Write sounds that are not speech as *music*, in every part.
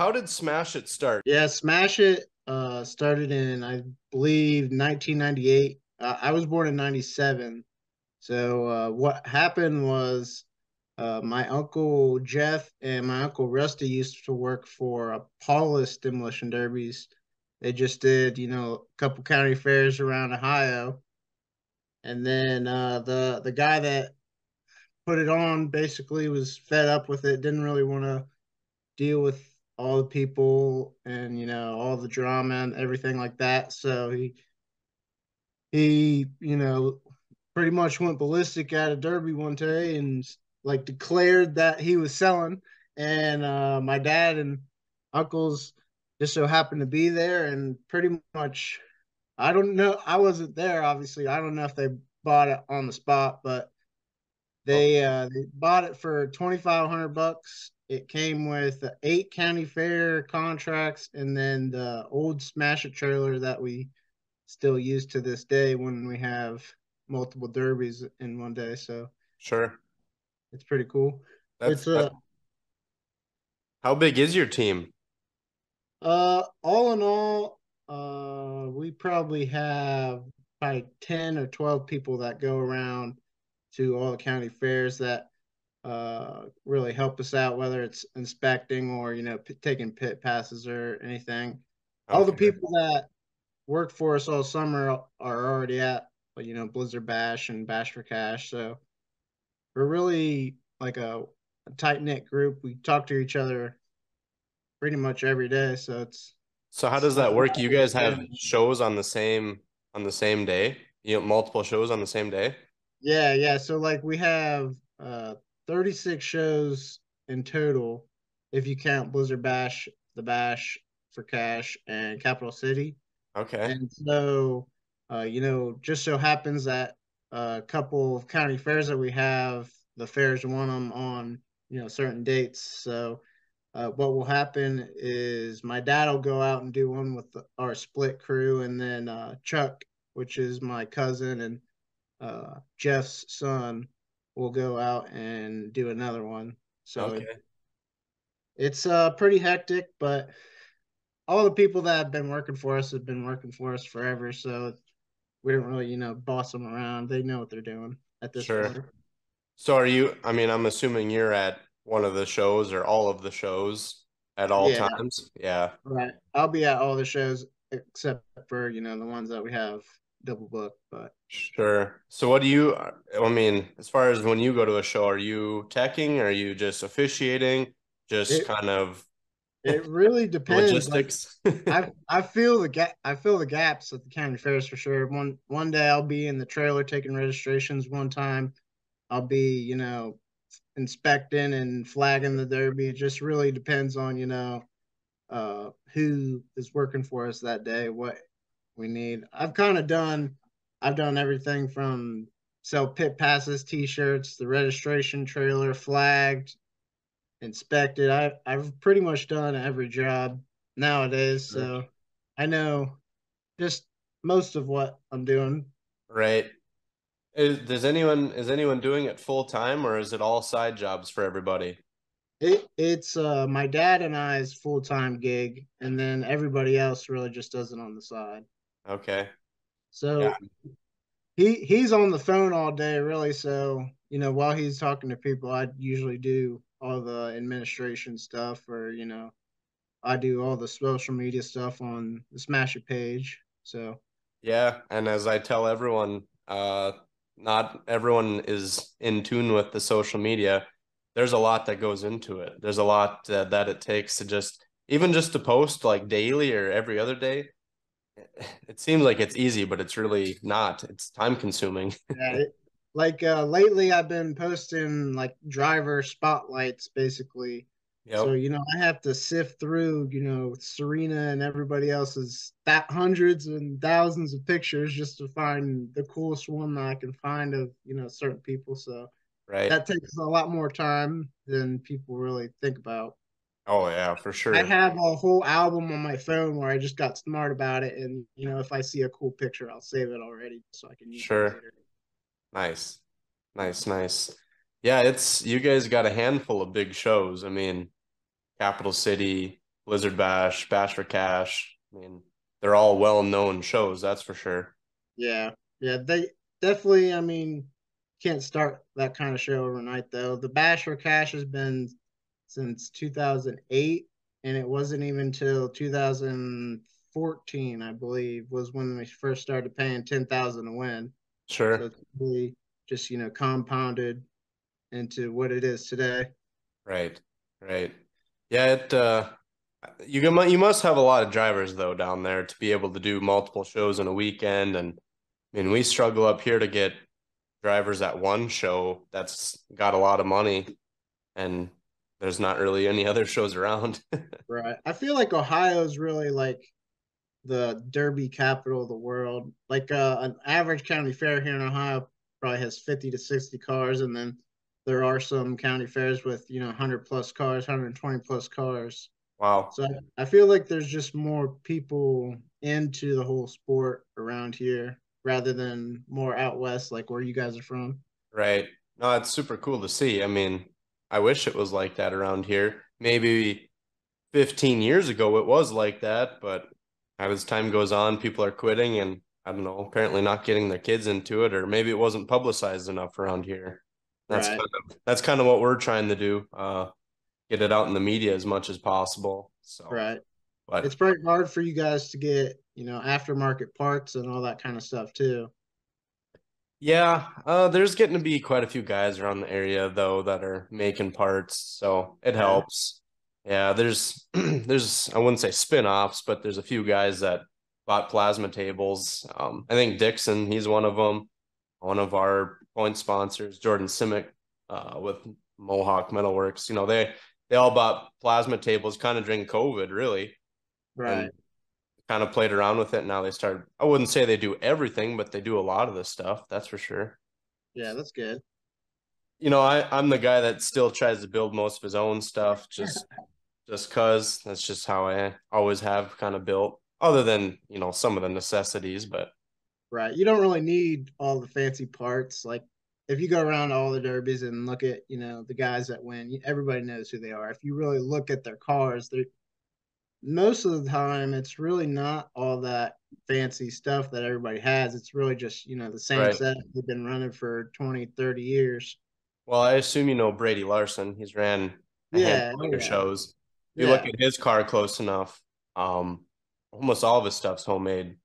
How did Smash It start? Yeah, Smash It uh, started in, I believe, 1998. Uh, I was born in 97. So uh, what happened was uh, my uncle Jeff and my uncle Rusty used to work for a Paulus Demolition Derbies. They just did, you know, a couple county fairs around Ohio. And then uh, the the guy that put it on basically was fed up with it, didn't really want to deal with all the people and you know all the drama and everything like that. So he he you know pretty much went ballistic at a derby one day and like declared that he was selling. And uh, my dad and uncles just so happened to be there and pretty much I don't know I wasn't there obviously. I don't know if they bought it on the spot, but they uh they bought it for 2500 bucks. It came with the eight county fair contracts and then the old smash it trailer that we still use to this day when we have multiple derbies in one day. So Sure. it's pretty cool. That's it's uh, how big is your team? uh all in all, uh we probably have probably 10 or 12 people that go around to all the county fairs that uh really help us out whether it's inspecting or you know p- taking pit passes or anything all the people that work for us all summer are already at you know blizzard bash and bash for cash so we're really like a, a tight knit group we talk to each other pretty much every day so it's So how does that work? You guys have shows on the same on the same day? You know, multiple shows on the same day? Yeah, yeah. So like we have uh 36 shows in total if you count Blizzard Bash, the Bash for Cash, and Capital City. Okay. And so uh, you know, just so happens that a couple of county fairs that we have, the fairs want them on, you know, certain dates. So uh, what will happen is my dad will go out and do one with our split crew, and then uh, Chuck, which is my cousin and uh, Jeff's son, will go out and do another one. So Okay. it's uh, pretty hectic, but all the people that have been working for us have been working for us forever. So we don't really, you know, boss them around. They know what they're doing at this Sure. point. So are you I mean, I'm assuming you're at one of the shows or all of the shows at all Yeah. times? Yeah. Right. I'll be at all the shows except for, you know, the ones that we have double book, But Sure. So what do you I mean, as far as when you go to a show, are you teching? Are you just officiating? Just It- kind of it really *laughs* depends. Like, logistics? *laughs* I I feel the gap. I feel the gaps at the county fairs for sure. One one day I'll be in the trailer taking registrations. One time I'll be you know inspecting and flagging the derby. It just really depends on you know uh, who is working for us that day, what we need. I've kind of done. I've done everything from sell pit passes, t-shirts, the registration trailer, flagged, inspected. I I've pretty much done every job nowadays, so I know just most of what I'm doing. Right. Is, does anyone is anyone doing it full time or is it all side jobs for everybody? It it's uh my dad and I's full time gig, and then everybody else really just does it on the side. Okay. So Yeah. he he's on the phone all day, really. So you know, while he's talking to people, I usually do all the administration stuff, or you know, I do all the social media stuff on the Smash It page. So Yeah, and as I tell everyone, uh, not everyone is in tune with the social media. There's a lot that goes into it. There's a lot uh, that it takes to just even just to post like daily or every other day. *laughs* It seems like it's easy, but it's really not. It's time consuming. yeah, it, like uh, lately, I've been posting like driver spotlights, basically. So you know, I have to sift through, you know, Serena and everybody else's that hundreds and thousands of pictures just to find the coolest one that I can find of, you know, certain people. So Right. that takes a lot more time than people really think about. Oh yeah, for sure. I have a whole album on my phone where I just got smart about it, and you know, if I see a cool picture, I'll save it already so I can use Sure. it later. Nice. Nice, nice. Yeah, it's you guys got a handful of big shows. I mean, Capital City, Blizzard Bash, Bash for Cash. I mean, they're all well known shows, that's for sure. Yeah, yeah, they definitely. I mean, can't start that kind of show overnight though. The Bash for Cash has been since 2008, and it wasn't even until 2014, I believe, was when we first started paying 10,000 to win. Sure. So it's really just you know compounded into what it is today. Right. Right. Yeah. It. uh you you must have a lot of drivers though down there to be able to do multiple shows in a weekend and I mean we struggle up here to get drivers at one show that's got a lot of money and there's not really any other shows around. *laughs* right. I feel like Ohio's really like the derby capital of the world. Like uh, an average county fair here in Ohio probably has 50 to 60 cars and then there are some county fairs with, you know, 100 plus cars, 120 plus cars. Wow. So I, I feel like there's just more people into the whole sport around here rather than more out west, like where you guys are from. Right. No, it's super cool to see. I mean, I wish it was like that around here. Maybe 15 years ago it was like that, but as time goes on, people are quitting and I don't know, apparently not getting their kids into it, or maybe it wasn't publicized enough around here. That's right. kind of that's kind of what we're trying to do. Uh, get it out in the media as much as possible. So right. But it's pretty hard for you guys to get you know, aftermarket parts and all that kind of stuff too. Yeah, uh, there's getting to be quite a few guys around the area though that are making parts, so it helps. Yeah, there's *clears throat* there's I wouldn't say spin-offs, but there's a few guys that bought plasma tables. Um, I think Dixon, he's one of them. One of our point sponsors, Jordan Simic, uh, with Mohawk Metalworks. You know, they they all bought plasma tables kind of during COVID, really. Right. And kind of played around with it. Now they start. I wouldn't say they do everything, but they do a lot of this stuff. That's for sure. Yeah, that's good. You know, I I'm the guy that still tries to build most of his own stuff, *laughs* just just cause that's just how I always have kind of built. Other than you know some of the necessities, but right, you don't really need all the fancy parts. Like if you go around all the derbies and look at you know the guys that win, everybody knows who they are. If you really look at their cars, they're most of the time it's really not all that fancy stuff that everybody has it's really just you know the same right. set they've been running for 20 30 years well i assume you know brady larson he's ran yeah, yeah. shows you yeah. look at his car close enough um almost all of his stuff's homemade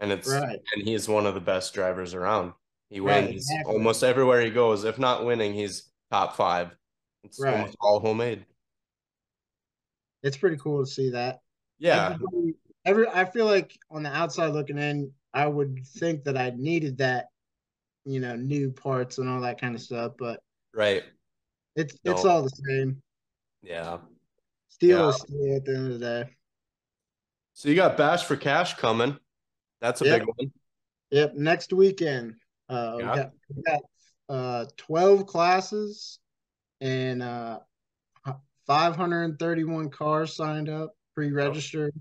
and it's right. and he's one of the best drivers around he wins right, exactly. almost everywhere he goes if not winning he's top five it's almost all homemade it's pretty cool to see that yeah. Every I feel like on the outside looking in, I would think that I needed that, you know, new parts and all that kind of stuff, but right. It's no. it's all the same. Yeah. Steel yeah. is steel at the end of the day. So you got Bash for Cash coming. That's a yep. big one. Yep, next weekend. Uh yeah. we got, we got uh 12 classes and uh 531 cars signed up pre-registered.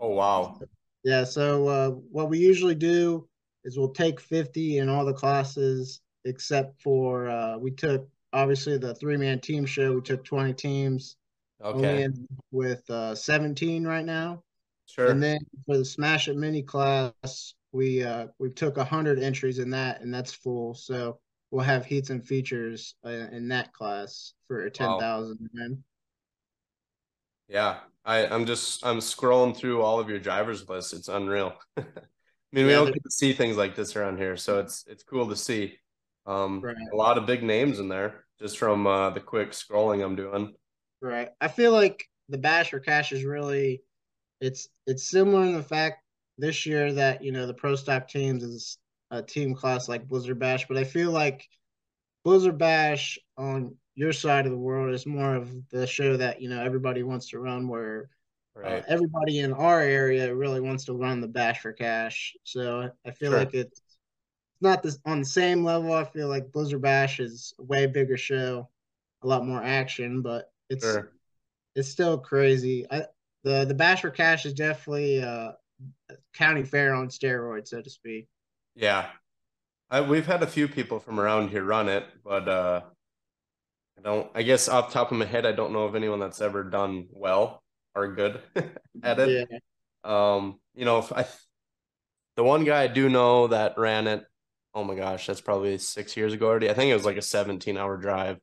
Oh, wow. Yeah, so uh, what we usually do is we'll take 50 in all the classes except for uh, we took obviously the three-man team show. We took 20 teams. Okay. with uh, 17 right now. Sure. And then for the Smash It Mini class, we uh, we took 100 entries in that, and that's full. So we'll have heats and features uh, in that class for 10,000 wow. Yeah, I I'm just I'm scrolling through all of your drivers list. It's unreal. *laughs* I mean, we yeah, don't get to see things like this around here, so it's it's cool to see. Um, right. a lot of big names in there just from uh, the quick scrolling I'm doing. Right. I feel like the Bash for Cash is really it's it's similar in the fact this year that you know the pro stock teams is a team class like Blizzard Bash, but I feel like Blizzard Bash on your side of the world is more of the show that you know everybody wants to run where uh, right. uh, everybody in our area really wants to run the bash for cash so i feel sure. like it's not this on the same level i feel like blizzard bash is a way bigger show a lot more action but it's sure. it's still crazy I, the the bash for cash is definitely uh county fair on steroids so to speak yeah I, we've had a few people from around here run it but uh I don't. I guess off top of my head, I don't know of anyone that's ever done well. are good *laughs* at it. Yeah. Um, you know, if I the one guy I do know that ran it, oh my gosh, that's probably six years ago already. I think it was like a 17 hour drive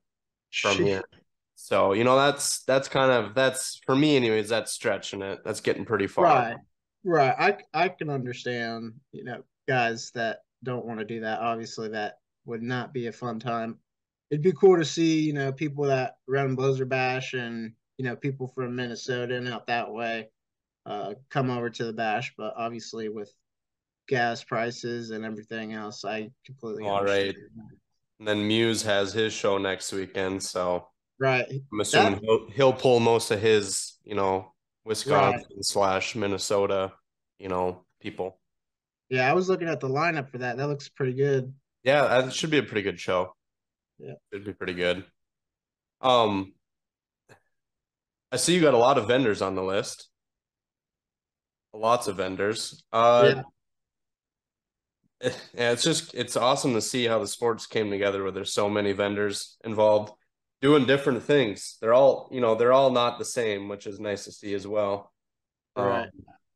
from here. So, you know, that's that's kind of that's for me anyways, that's stretching it. That's getting pretty far. Right. Right. I I can understand, you know, guys that don't want to do that. Obviously that would not be a fun time. It'd be cool to see, you know, people that run Blizzard Bash and, you know, people from Minnesota and out that way uh come over to the bash, but obviously with gas prices and everything else, I completely All right. And then Muse has his show next weekend, so right. I'm assuming that... he'll he'll pull most of his, you know, Wisconsin right. slash Minnesota, you know, people. Yeah, I was looking at the lineup for that. That looks pretty good. Yeah, that should be a pretty good show. Yeah, it'd be pretty good. Um, I see you got a lot of vendors on the list. Lots of vendors. Uh, yeah *laughs* yeah, it's just it's awesome to see how the sports came together where there's so many vendors involved doing different things. They're all, you know, they're all not the same, which is nice to see as well. Right. Um,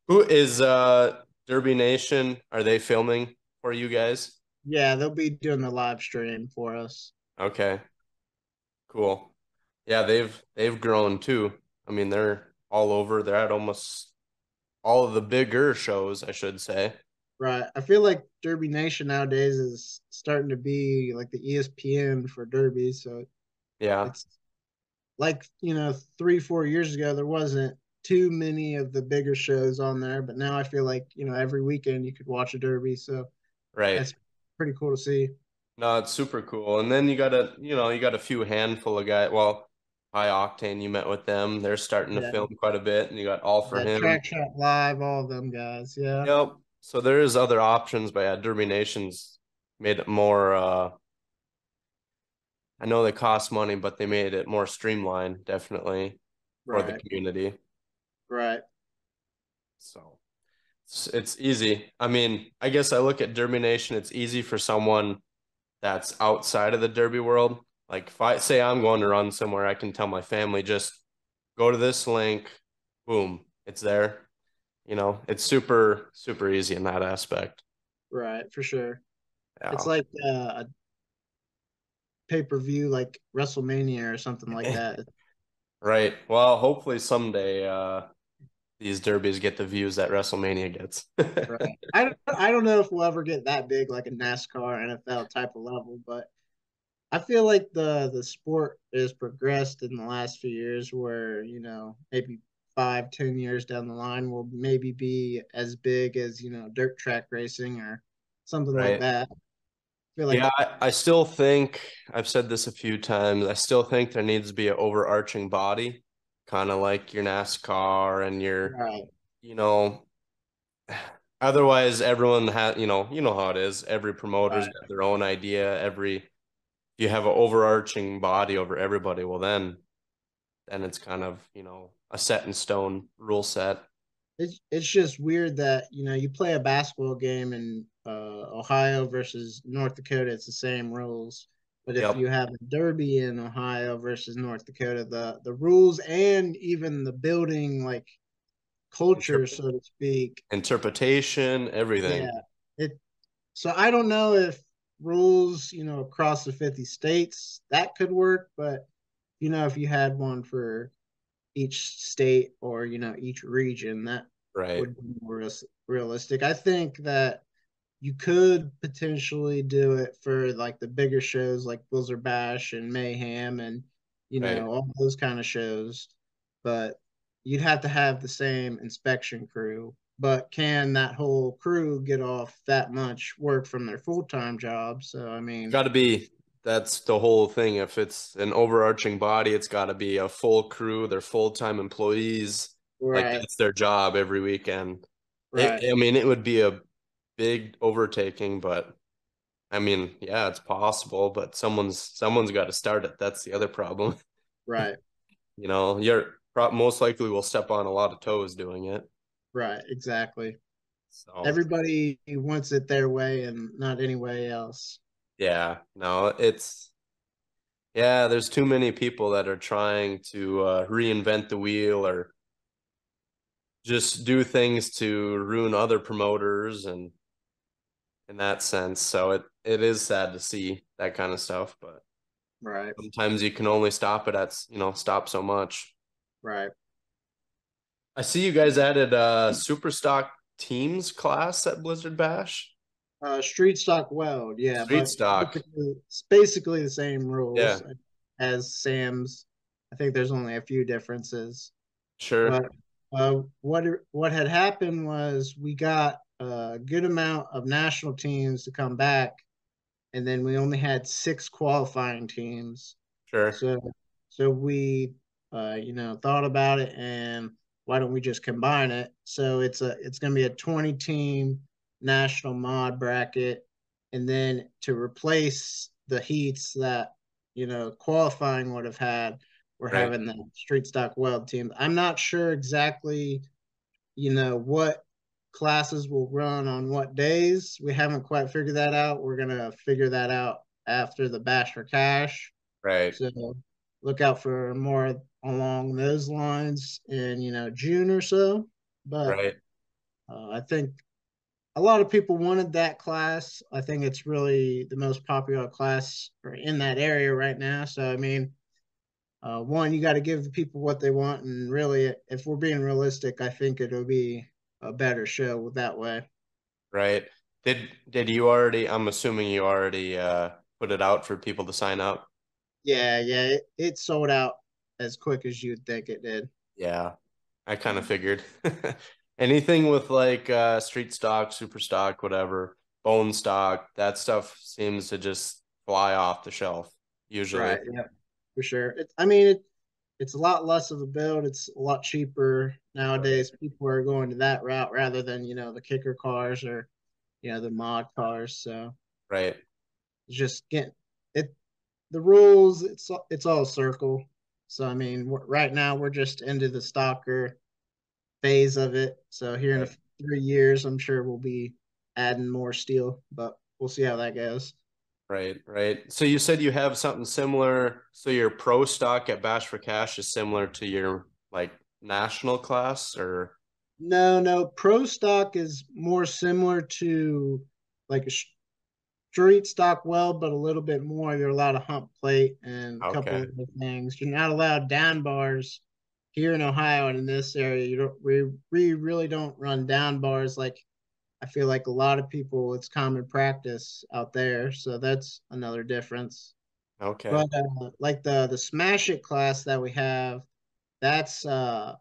who is uh Derby Nation? Are they filming for you guys? Yeah, they'll be doing the live stream for us. Okay. Cool. Yeah, they've they've grown too. I mean, they're all over. They're at almost all of the bigger shows, I should say. Right. I feel like Derby Nation nowadays is starting to be like the ESPN for Derby. So yeah, it's like you know three four years ago there wasn't too many of the bigger shows on there, but now I feel like you know every weekend you could watch a Derby. So right, that's pretty cool to see. No, it's super cool. And then you got a you know you got a few handful of guys. Well, High Octane, you met with them. They're starting to film quite a bit, and you got all for yeah, him. Track Shot Live, all of them guys. Yeah. Yep. So there is other options, but yeah, Derby Nations made it more. uh I know they cost money, but they made it more streamlined, definitely right. for the community. Right. So it's, it's easy. I mean, I guess I look at Derby Nation. It's easy for someone that's outside of the Derby world. Like if I say I'm going to run somewhere, I can tell my family just go to this link. Boom, it's there you know, it's super, super easy in that aspect. Right, for sure. Yeah. It's like uh, a pay per view, like WrestleMania or something like *laughs* that. right. Well, hopefully someday uh, these derbies get the views that WrestleMania gets. *laughs* right. I don't, I don't know if we'll ever get that big, like a NASCAR, NFL type of level, but I feel like the the sport has progressed in the last few years, where you know maybe five, ten years down the line will maybe be as big as you know dirt track racing or something right. like that. I like yeah, I, I, still think I've said this a few times. I still think there needs to be an overarching body, kind of like your NASCAR and your, right. you know. Otherwise, everyone has, you know, you know how it is. Every promoter's right. got their own idea. Every you have an overarching body over everybody. Well, then, then it's kind of you know a set in stone rule set. It's it's just weird that you know you play a basketball game in uh, Ohio versus North Dakota. It's the same rules, but if yep. you have a derby in Ohio versus North Dakota, the the rules and even the building like culture, Interpret- so to speak, interpretation, everything. Yeah, it. So I don't know if rules, you know, across the fifty states that could work, but you know, if you had one for each state or you know each region that right. would be more realistic i think that you could potentially do it for like the bigger shows like blizzard bash and mayhem and you know right. all those kind of shows but you'd have to have the same inspection crew but can that whole crew get off that much work from their full-time job so i mean got to be that's the whole thing. If it's an overarching body, it's got to be a full crew. They're full time employees. Right. Like that's their job every weekend. Right. It, I mean, it would be a big overtaking, but I mean, yeah, it's possible. But someone's someone's got to start it. That's the other problem. *laughs* Right. you know, you're most likely will step on a lot of toes doing it. Right. Exactly. So everybody wants it their way and not any way else. Yeah, no, it's yeah, there's too many people that are trying to uh, reinvent the wheel or just do things to ruin other promoters and in that sense. So it it is sad to see that kind of stuff, but right. Sometimes you can only stop it at you know stop so much. Right. I see you guys added a super stock teams class at Blizzard Bash. Uh, street stock weld, yeah. Street stock. It's basically the same rules yeah. as Sam's. I think there's only a few differences. Sure. But uh, what what had happened was we got a good amount of national teams to come back, and then we only had six qualifying teams. Sure. So so we uh, you know thought about it and why don't we just combine it? So it's a it's going to be a 20 team national mod bracket, and then to replace the heats that you know qualifying would have had, we're right. having the street stock weld team. I'm not sure exactly, you know, what classes will run on what days. We haven't quite figured that out. We're gonna figure that out after the bash for cash. Right. So look out for more along those lines in you know June or so. But right. uh, I think a lot of people wanted that class. I think it's really the most popular class in that area right now. So I mean, uh, one, you got to give the people what they want, and really, if we're being realistic, I think it'll be a better show that way. Right. Did did you already? I'm assuming you already uh, put it out for people to sign up. Yeah, yeah, it, it sold out as quick as you'd think it did. Yeah, I kind of figured. *laughs* Anything with like uh, street stock, super stock, whatever, bone stock, that stuff seems to just fly off the shelf usually. Right. Yeah, for sure. It, I mean, it, it's a lot less of a build. It's a lot cheaper nowadays. People are going to that route rather than you know the kicker cars or you know the mod cars. So right, just get it. The rules. It's it's all circle. So I mean, right now we're just into the stalker phase of it. So here right. in a, three years, I'm sure we'll be adding more steel, but we'll see how that goes. Right, right. So you said you have something similar. So your pro stock at Bash for Cash is similar to your like national class, or no, no. Pro stock is more similar to like a street stock well, but a little bit more. You're allowed a hump plate and a okay. couple of things. You're not allowed down bars here in Ohio and in this area. You don't we, we really don't run down bars like I feel like a lot of people it's common practice out there. So that's another difference. Okay. But uh, like the the smash it class that we have, that's uh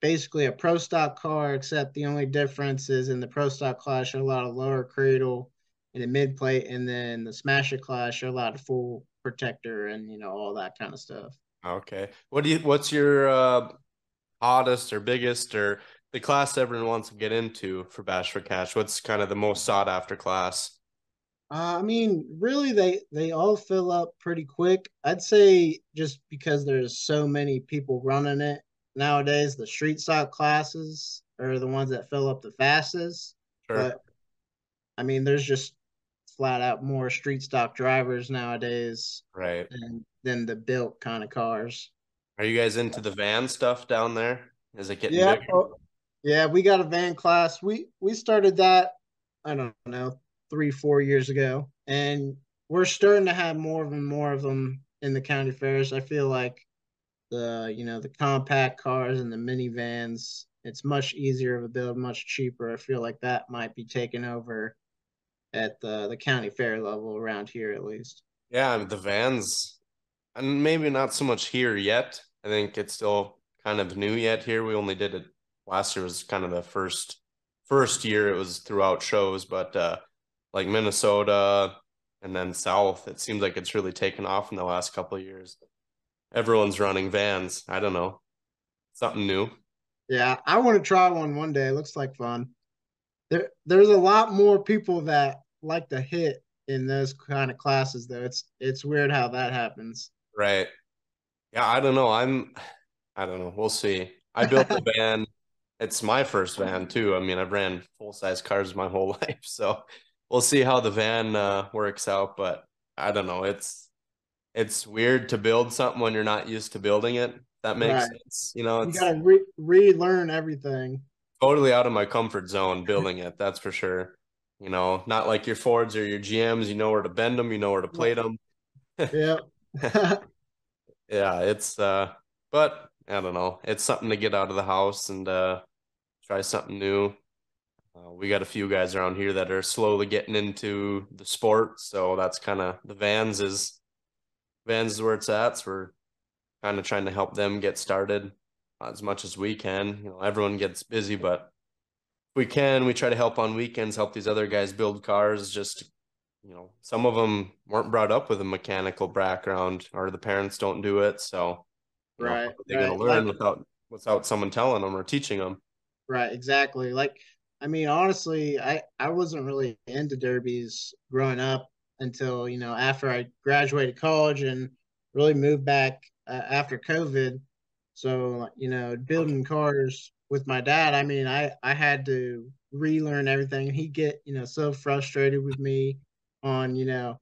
basically a pro stock car, except the only difference is in the pro stock class you're allowed a lower cradle and a mid plate, and then the smash it class you're allowed a full protector and you know all that kind of stuff. Okay. What do you? What's your uh, hottest or biggest or the class everyone wants to get into for Bash for Cash? What's kind of the most sought after class? Uh, I mean, really, they they all fill up pretty quick. I'd say just because there's so many people running it nowadays, the street stock classes are the ones that fill up the fastest. Sure. But I mean, there's just flat out more street stock drivers nowadays, right? Than, than the built kind of cars. Are you guys into the van stuff down there? Is it getting yeah, bigger? Yeah, we got a van class. We we started that I don't know three four years ago, and we're starting to have more and more of them in the county fairs. I feel like the you know the compact cars and the minivans. It's much easier of a build, much cheaper. I feel like that might be taken over at the the county fair level around here at least. Yeah, the vans, and maybe not so much here yet. I think it's still kind of new yet here. We only did it last year was kind of the first first year it was throughout shows, but uh like Minnesota and then South, it seems like it's really taken off in the last couple of years. Everyone's running vans. I don't know. Something new. Yeah, I want to try one one day. It looks like fun. There there's a lot more people that like to hit in those kind of classes though. It's it's weird how that happens. Right. Yeah, I don't know. I'm I don't know. We'll see. I built a *laughs* van it's my first van too. I mean, I've ran full size cars my whole *laughs* life, so we'll see how the van uh, works out. But I don't know. It's it's weird to build something when you're not used to building it. That makes right. sense. You know, you gotta re- relearn everything. totally out of my comfort zone building it. That's for sure. You know, not like your Fords or your GMs. You know where to bend them. You know where to plate them. yeah. *laughs* *laughs* yeah, it's uh, but I don't know. It's something to get out of the house and uh, try something new. Uh, we got a few guys around here that are slowly getting into the sport, so that's kind of the vans is vans is where it's at. So we're kind of trying to help them get started as much as we can. You know, everyone gets busy, but if we can, we try to help on weekends, help these other guys build cars. Just you know, some of them weren't brought up with a mechanical background, or the parents don't do it, so right, know, they're right. gonna learn without without someone telling them or teaching them. Right, exactly. Like I mean, honestly, I I wasn't really into derbies growing up until you know after I graduated college and really moved back uh, after COVID. So you know, building cars with my dad, I mean, I I had to relearn everything. He get you know so frustrated with me on you know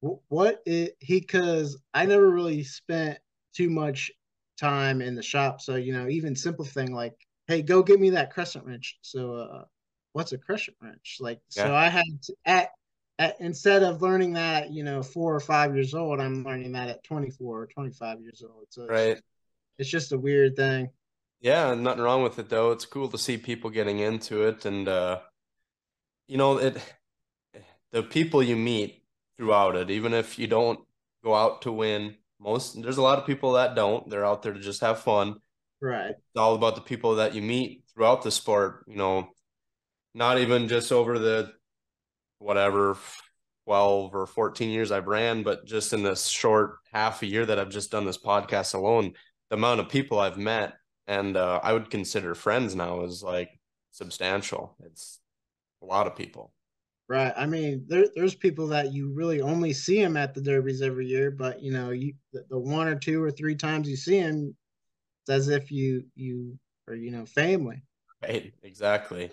what it he because I never really spent too much time in the shop. So you know, even simple thing like, hey, go get me that crescent wrench. So uh, what's a crescent wrench? Like, yeah. so I had to, at, at, instead of learning that at, you know, four or five years old, I'm learning that at 24 or 25 years old. So right. It's, it's just a weird thing. Yeah, nothing wrong with it though. It's cool to see people getting into it, and uh, you know, it the people you meet throughout it, even if you don't go out to win. Most there's a lot of people that don't. They're out there to just have fun. Right. It's all about the people that you meet throughout the sport. You know, not even just over the whatever 12 or 14 years I've ran, but just in this short half a year that I've just done this podcast alone, the amount of people I've met and uh, I would consider friends now is like substantial. It's a lot of people. Right. I mean, there, there's people that you really only see them at the derbies every year, but you know, you the, the one or two or three times you see them, as if you you are you know family. Right. Exactly.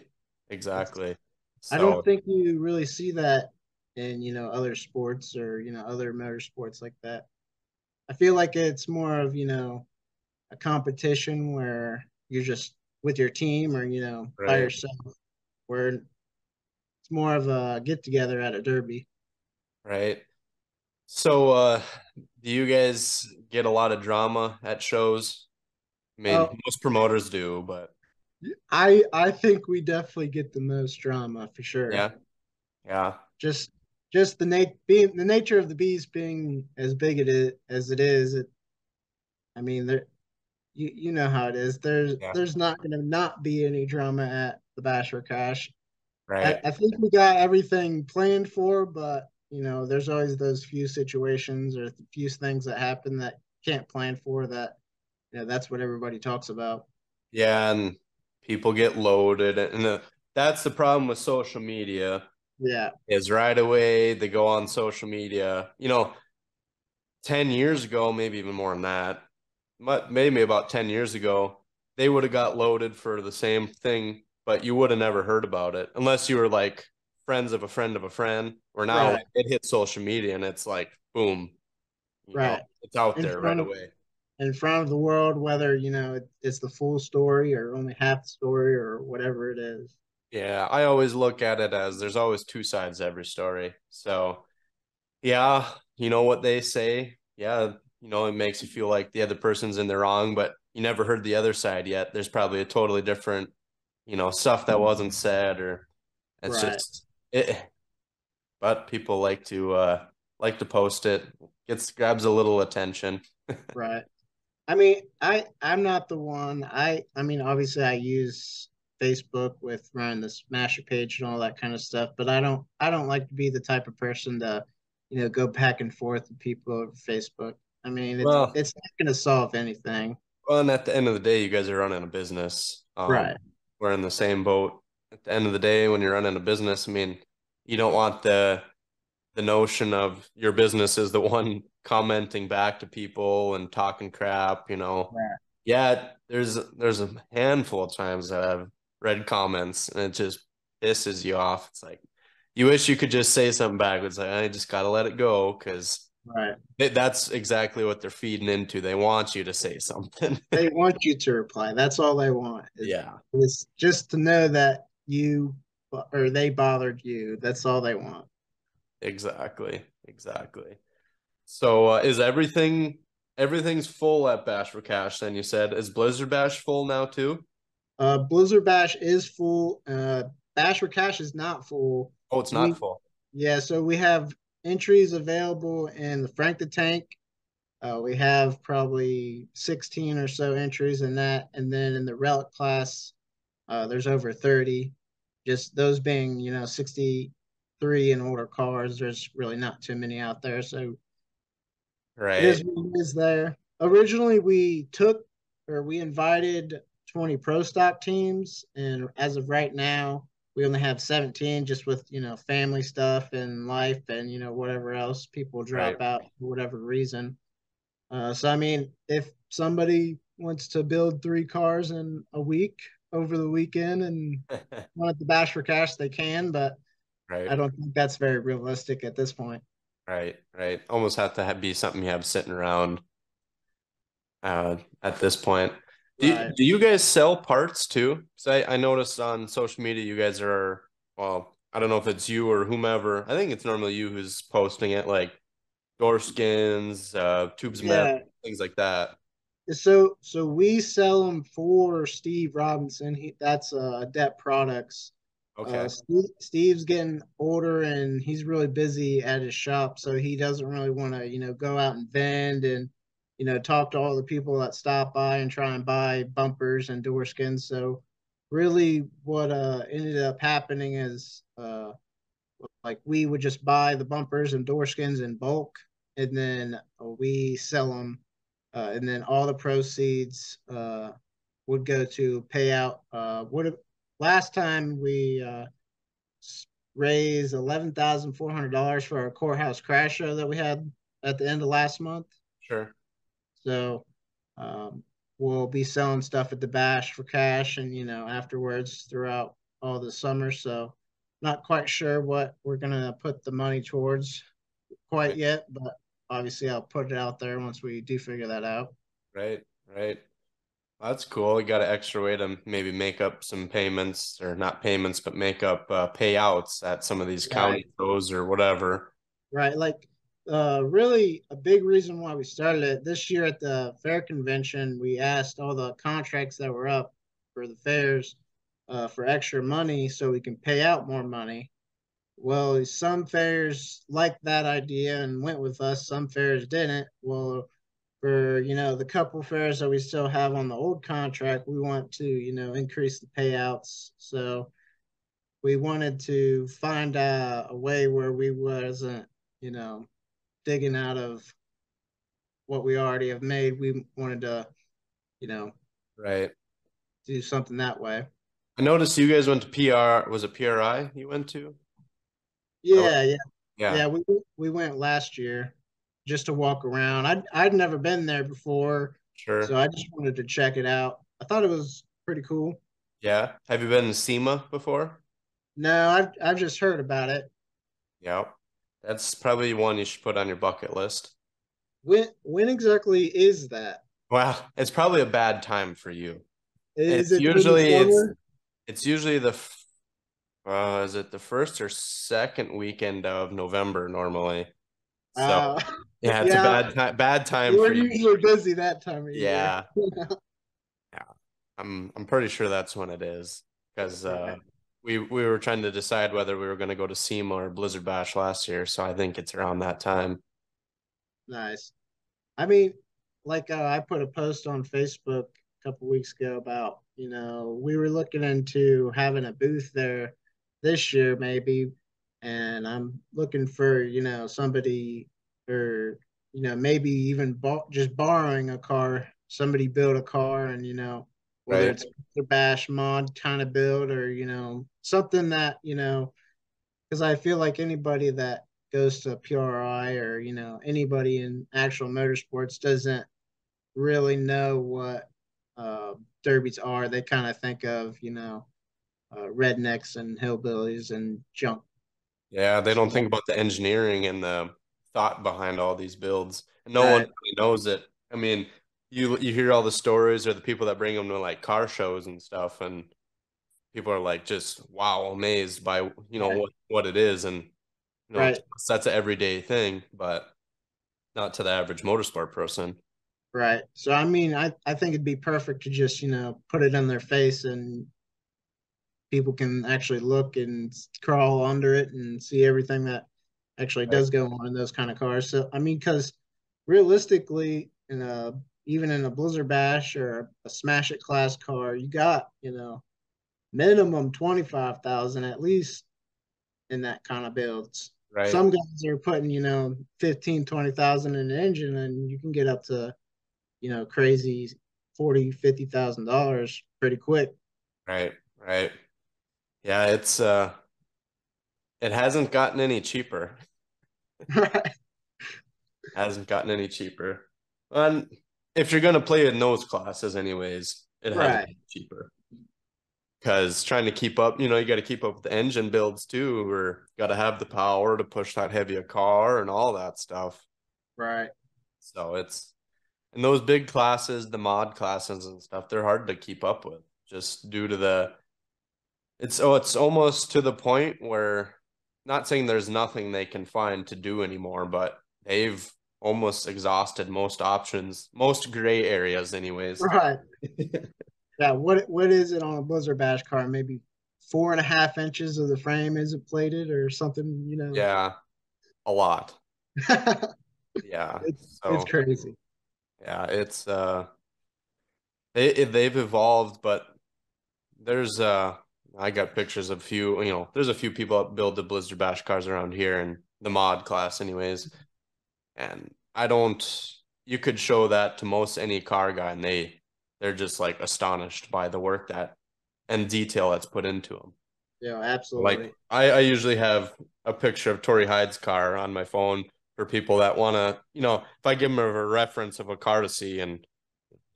Exactly. So, I don't think you really see that in you know other sports or you know other motorsports like that. I feel like it's more of you know a competition where you're just with your team or you know right. by yourself, where it's more of a get together at a derby. Right. So, uh, do you guys get a lot of drama at shows? I mean, uh, most promoters do, but I I think we definitely get the most drama for sure. Yeah, yeah. Just just the nat- being the nature of the bees being as big it is as it is. It, I mean, there, you you know how it is. There's yeah. there's not going to not be any drama at the Bash for Cash. Right. I, I think we got everything planned for, but you know, there's always those few situations or few things that happen that can't plan for. That you know, that's what everybody talks about. Yeah, and people get loaded and the, that's the problem with social media yeah is right away they go on social media you know 10 years ago maybe even more than that but maybe about 10 years ago they would have got loaded for the same thing but you would have never heard about it unless you were like friends of a friend of a friend or now right. it hits social media and it's like boom right know, it's out there right away in front of the world, whether you know it's the full story or only half the story or whatever it is. Yeah, I always look at it as there's always two sides to every story. So, yeah, you know what they say. Yeah, you know, it makes you feel like the other person's in the wrong, but you never heard the other side yet. There's probably a totally different, you know, stuff that wasn't said or it's right. just it but people like to uh like to post it. Gets grabs a little attention. *laughs* right. I mean, I I'm not the one. I I mean, obviously, I use Facebook with running the Smasher page and all that kind of stuff, but I don't I don't like to be the type of person to, you know, go back and forth with people over Facebook. I mean, it's, well, it's not going to solve anything. Well, and at the end of the day, you guys are running a business, um, right? We're in the same boat. At the end of the day, when you're running a business, I mean, you don't want the the notion of your business is the *laughs* one commenting back to people and talking crap, you know. Yeah. yeah, there's there's a handful of times that I've read comments and it just pisses you off. It's like you wish you could just say something back. It's like I just gotta let it go because Right. They, that's exactly what they're feeding into. They want you to say something. *laughs* they want you to reply. That's all they want. yeah. It's just to know that you or they bothered you. That's all they want. Exactly. Exactly. So uh, is everything everything's full at Bash for Cash? Then you said is Blizzard Bash full now too? Uh, Blizzard Bash is full. Uh, Bash for Cash is not full. Oh, it's not we, full. Yeah, so we have entries available in the Frank the Tank. Uh, we have probably 16 or so entries in that. And then in the Relic class, uh, there's over 30. Just those being, you know, 63 and older cars. There's really not too many out there. So right. it is, it is there. Originally, we took or we invited 20 pro stock teams. And as of right now, we only have 17 just with you know family stuff and life and you know whatever else people drop right. out for whatever reason uh, so i mean if somebody wants to build three cars in a week over the weekend and *laughs* want the bash for cash they can but right. i don't think that's very realistic at this point right right almost have to have, be something you have sitting around uh, at this point do, right. do you guys sell parts too? Because I, I noticed on social media you guys are well, I don't know if it's you or whomever. I think it's normally you who's posting it, like door skins, uh, tubes yeah. things like that. So so we sell them for Steve Robinson. He that's uh Debt Products. Okay. Uh, Steve, Steve's getting older and he's really busy at his shop, so he doesn't really want to, you know, go out and vend and you know, talk to all the people that stop by and try and buy bumpers and door skins. So really what uh ended up happening is uh like we would just buy the bumpers and door skins in bulk and then we sell them uh, and then all the proceeds uh would go to pay out uh what last time we uh raised eleven thousand four hundred dollars for our courthouse crash show that we had at the end of last month sure so um, we'll be selling stuff at the bash for cash and, you know, afterwards throughout all the summer. So not quite sure what we're going to put the money towards quite yet, but obviously I'll put it out there once we do figure that out. Right, right. That's cool. You got an extra way to maybe make up some payments or not payments, but make up uh, payouts at some of these county right. shows or whatever. Right. Like uh, really a big reason why we started it this year at the fair convention. We asked all the contracts that were up for the fairs uh, for extra money so we can pay out more money. Well, some fairs liked that idea and went with us. Some fairs didn't. Well, for you know the couple fairs that we still have on the old contract, we want to you know increase the payouts. So we wanted to find a, a way where we wasn't you know digging out of what we already have made. We wanted to, you know, right, do something that way. I noticed you guys went to PR. Was it PRI you went to? Yeah, yeah, yeah. Yeah, we we went last year just to walk around. I'd I'd never been there before, sure. So I just wanted to check it out. I thought it was pretty cool. Yeah. Have you been in SEMA before? No, I've I've just heard about it. Yeah. That's probably one you should put on your bucket list. When when exactly is that? Well, it's probably a bad time for you. Is it's it usually it's it's usually the uh, is it the first or second weekend of November normally? So uh, yeah, it's yeah. a bad time. Bad time. We're usually busy that time of yeah. year. yeah, *laughs* yeah. I'm I'm pretty sure that's when it is because uh, we we were trying to decide whether we were going to go to SEMA or Blizzard Bash last year, so I think it's around that time. Nice. I mean, like uh, I put a post on Facebook a couple weeks ago about you know we were looking into having a booth there this year maybe, and I'm looking for you know somebody or you know maybe even bo- just borrowing a car. Somebody build a car and you know whether right. it's a bash mod kind of build or you know something that you know because i feel like anybody that goes to pri or you know anybody in actual motorsports doesn't really know what uh, derbies are they kind of think of you know uh, rednecks and hillbillies and junk yeah they don't think about the engineering and the thought behind all these builds. And no Right. one really knows it. I mean, you you hear all the stories or the people that bring them to like car shows and stuff, and people are like just wow, amazed by you know Right. what what it is, and you know Right. that's an everyday thing, but not to the average motorsport person. Right. So I mean, I I think it'd be perfect to just, you know, put it in their face and people can actually look and crawl under it and see everything that actually Right. does go on in those kind of cars. So I mean, because realistically, in a even in a Blizzard Bash or a Smash It class car, you got, you know, minimum 25,000 at least in that kind of builds. Right. Some guys are putting, you know, 15, 20,000 in an engine and you can get up to, you know, crazy 40, 50,000 dollars pretty quick. Right. Right. Yeah, it's uh it hasn't gotten any cheaper. *laughs* Hasn't gotten any cheaper. And if you're gonna play in those classes anyways, it hasn't Right. cheaper. Because trying to keep up, you know, you got to keep up with the engine builds too, or got to have the power to push that heavy a car and all that stuff. Right. So it's in those big classes, the mod classes and stuff, they're hard to keep up with just due to the it's oh it's almost to the point where not saying there's nothing they can find to do anymore, but they've almost exhausted most options, most gray areas anyways. Right. *laughs* Yeah. What what is it on a Blizzard Bash car? Maybe four and a half inches of the frame isn't plated or something, you know. Yeah. A lot. *laughs* Yeah. it's So it's crazy. yeah, it's uh they they've evolved, but there's uh I got pictures of a few, you know, there's a few people that build the Blizzard Bash cars around here in the mod class anyways. And I don't you could show that to most any car guy and they they're just like astonished by the work that and detail that's put into them. Yeah, absolutely. Like I, I usually have a picture of Tori Hyde's car on my phone for people that want to, you know, if I give them a reference of a car to see, and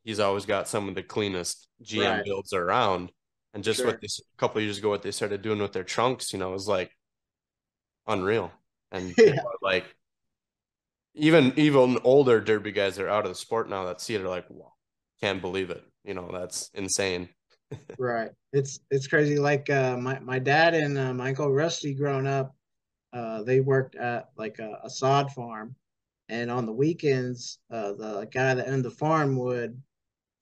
he's always got some of the cleanest GM Right. builds around. And just Sure. what this a couple of years ago, what they started doing with their trunks, you know, was like unreal. And *laughs* Yeah. like even even older derby guys that are out of the sport now that see it are like, wow, can't believe it. You know, that's insane. Right. It's it's crazy. Like uh, my my dad and uh, my uncle Rusty growing up, uh, they worked at like a, a sod farm, and on the weekends, uh, the guy that owned the farm would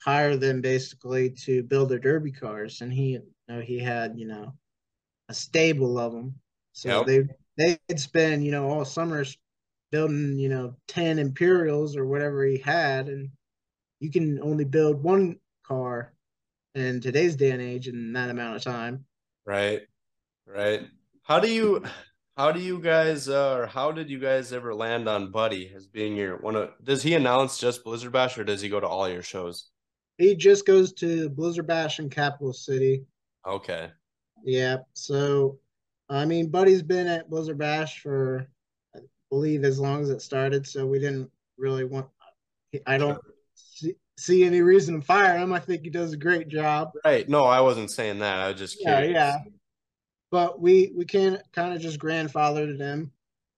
hire them basically to build their derby cars, and he you know he had you know a stable of them, so Yep. they they'd spend you know all summers building you know ten Imperials or whatever he had, and you can only build one car in today's day and age in that amount of time. Right. Right. How do you how do you guys uh, or how did you guys ever land on Buddy as being your one of does he announce just Blizzard Bash or does he go to all your shows? He just goes to Blizzard Bash in Capital City. Okay. Yeah. So, I mean, Buddy's been at Blizzard Bash for, I believe, as long as it started. So we didn't really want. I don't see, see any reason to fire him. I think he does a great job. Right. No, I wasn't saying that. I was just Yeah, yeah. But we we can kind of just grandfathered him.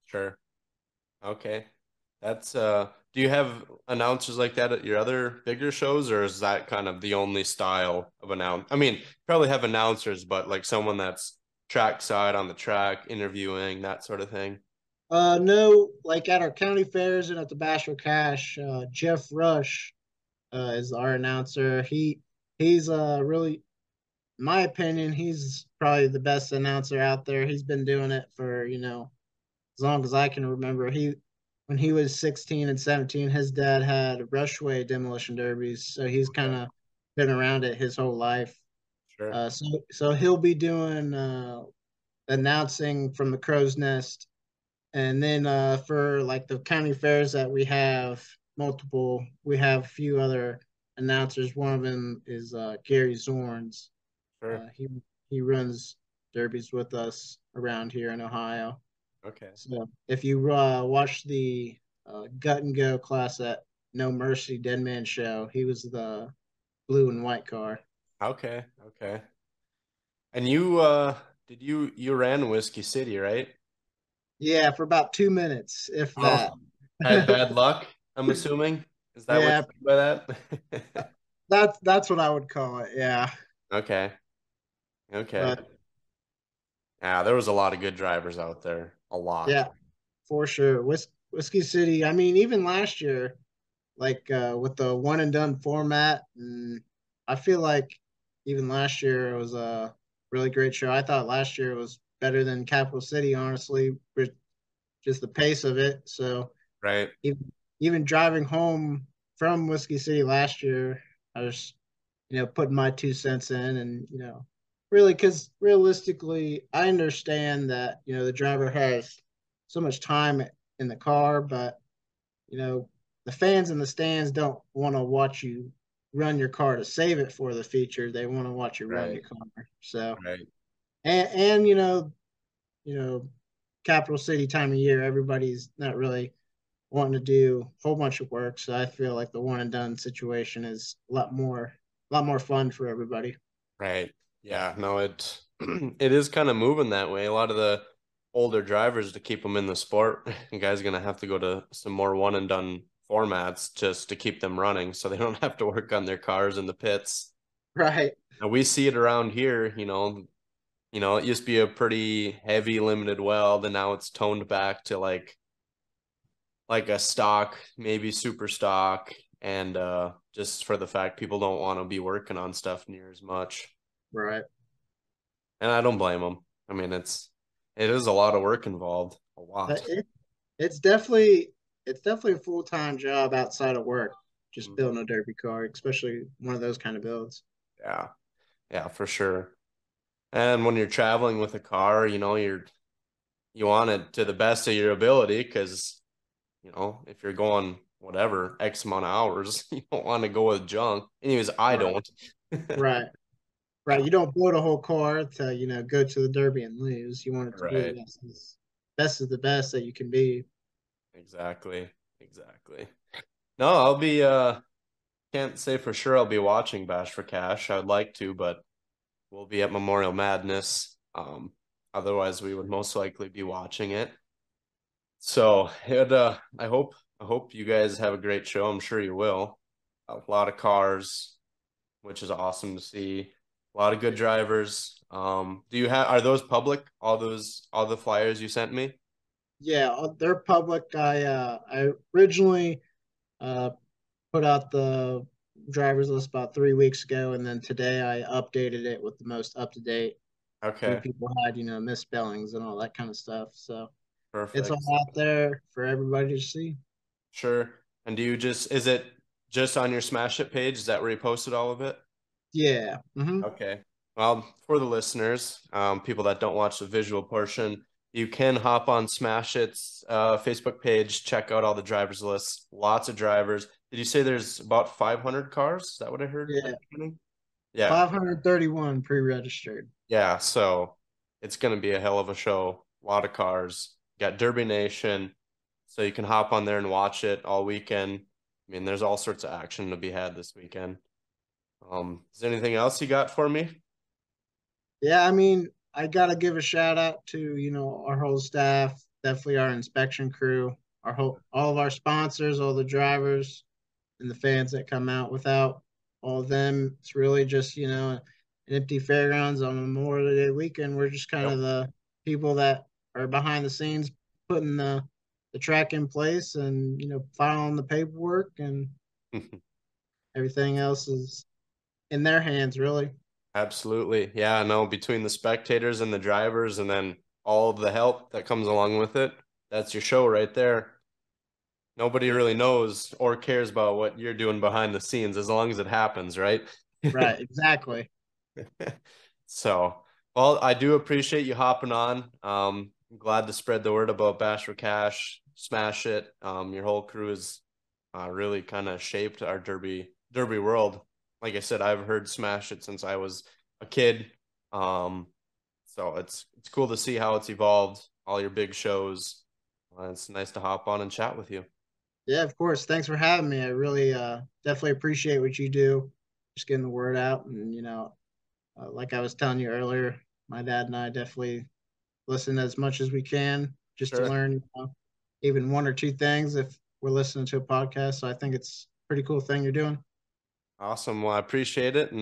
Sure. Okay. That's uh do you have announcers like that at your other bigger shows or is that kind of the only style of announce? I mean, probably have announcers, but like someone that's track side on the track, interviewing, that sort of thing. Uh, no, like at our county fairs and at the Bash for Cash, uh, Jeff Rush uh, is our announcer. He he's uh really, my opinion, he's probably the best announcer out there. He's been doing it for you know as long as I can remember. He when he was 16 and 17, his dad had Rushway demolition derbies, so he's kind of been around it his whole life. Sure. Uh, so so he'll be doing uh, announcing from the crow's nest, and then uh, for like the county fairs that we have multiple, we have a few other announcers. One of them is uh, Gary Zorns. Sure. Uh, he he runs derbies with us around here in Ohio. Okay. So if you uh, watch the uh, Gut and Go class at No Mercy Dead Man Show, he was the blue and white car. Okay. Okay. And you uh did you you ran Whiskey City, right? Yeah, for about two minutes, if Oh, that. *laughs* had bad *laughs* luck, I'm assuming. Is that Yeah, what you mean by that? *laughs* that's that's what I would call it. Yeah, Okay. Okay. but Yeah, there was a lot of good drivers out there. A lot. yeah, for sure. Whis- Whiskey City. I mean, even last year, like uh, with the one and done format, and I feel like even last year it was a really great show. I thought last year was better than Capital City, honestly, with just the pace of it. So Right. even even driving home from Whiskey City last year, I was, you know, putting my two cents in, and you know, really, because realistically, I understand that you know the driver has so much time in the car, but you know, the fans in the stands don't want to watch you run your car to save it for the feature. They want to watch you run Right. your car. So, Right. and and you know, you know, capital city time of year, everybody's not really wanting to do a whole bunch of work. So I feel like the one and done situation is a lot more, a lot more fun for everybody. Right. Yeah, no, it *clears throat* it is kind of moving that way. A lot of the older drivers to keep them in the sport, *laughs* guys gonna have to go to some more one and done formats just to keep them running so they *laughs* don't have to work on their cars in the pits. Right. And we see it around here, you know, you know, it used to be a pretty heavy limited weld and now it's toned back to like like a stock, maybe super stock, and uh just for the fact people don't want to be working on stuff near as much. Right. And I don't blame them. I mean, it's it is a lot of work involved. A lot. It, it's definitely, it's definitely a full time job outside of work, just Mhm. building a derby car, especially one of those kind of builds. Yeah. Yeah, for sure. And when you're traveling with a car, you know, you're you want it to the best of your ability because, you know, if you're going whatever X amount of hours, *laughs* you don't want to go with junk. Anyways, I don't. *laughs* Right. Right. You don't build a whole car to, you know, go to the derby and lose. You want it to be Right. the best, as- best of the best that you can be. Exactly. Exactly. No, I'll be uh can't say for sure I'll be watching Bash for Cash. I'd like to, but we'll be at Memorial Madness. Um, otherwise we would most likely be watching it. So it uh I hope I hope you guys have a great show. I'm sure you will. A lot of cars, which is awesome to see. A lot of good drivers. Um, do you have are those public? All those all the flyers you sent me? Yeah, they're public. I uh I originally uh put out the drivers list about three weeks ago, and then today I updated it with the most up to date. Okay, people had, you know, misspellings and all that kind of stuff. So Perfect. it's all out there for everybody to see. Sure. And do you just is it just on your Smash It page? Is that where you posted all of it? Yeah. hmm Okay. Well, for the listeners, um, people that don't watch the visual portion, you can hop on Smash It's uh, Facebook page, check out all the drivers lists. Lots of drivers. Did you say there's about 500 cars? Is that what I heard Yeah. Yeah. 531 pre-registered. Yeah. So it's going to be a hell of a show. A lot of cars. Got Derby Nation. So you can hop on there and watch it all weekend. I mean, there's all sorts of action to be had this weekend. Um, is there anything else you got for me? Yeah, I mean, I gotta give a shout out to, you know, our whole staff, definitely our inspection crew, our whole all of our sponsors, all the drivers and the fans that come out. Without all of them, it's really just, you know, an empty fairgrounds on Memorial Day weekend. We're just kind Yep. of the people that are behind the scenes putting the the track in place and, you know, filing the paperwork and *laughs* everything else is in their hands really. Absolutely. Yeah, no, between the spectators and the drivers and then all of the help that comes along with it, that's your show right there. Nobody really knows or cares about what you're doing behind the scenes as long as it happens, right? Right, *laughs* exactly. So, well, I do appreciate you hopping on. Um, I'm glad to spread the word about Bash for Cash, smash it. Um, your whole crew has uh, really kind of shaped our derby derby world. Like I said, I've heard smash it since I was a kid. Um, so it's it's cool to see how it's evolved. All your big shows. Uh, it's nice to hop on and chat with you. Yeah, of course. Thanks for having me. I really uh definitely appreciate what you do. Just getting the word out and you know, uh, like I was telling you earlier, my dad and I definitely listen as much as we can just sure. to learn you know, even one or two things if we're listening to a podcast. So I think it's a pretty cool thing you're doing. Awesome. Well, I appreciate it. And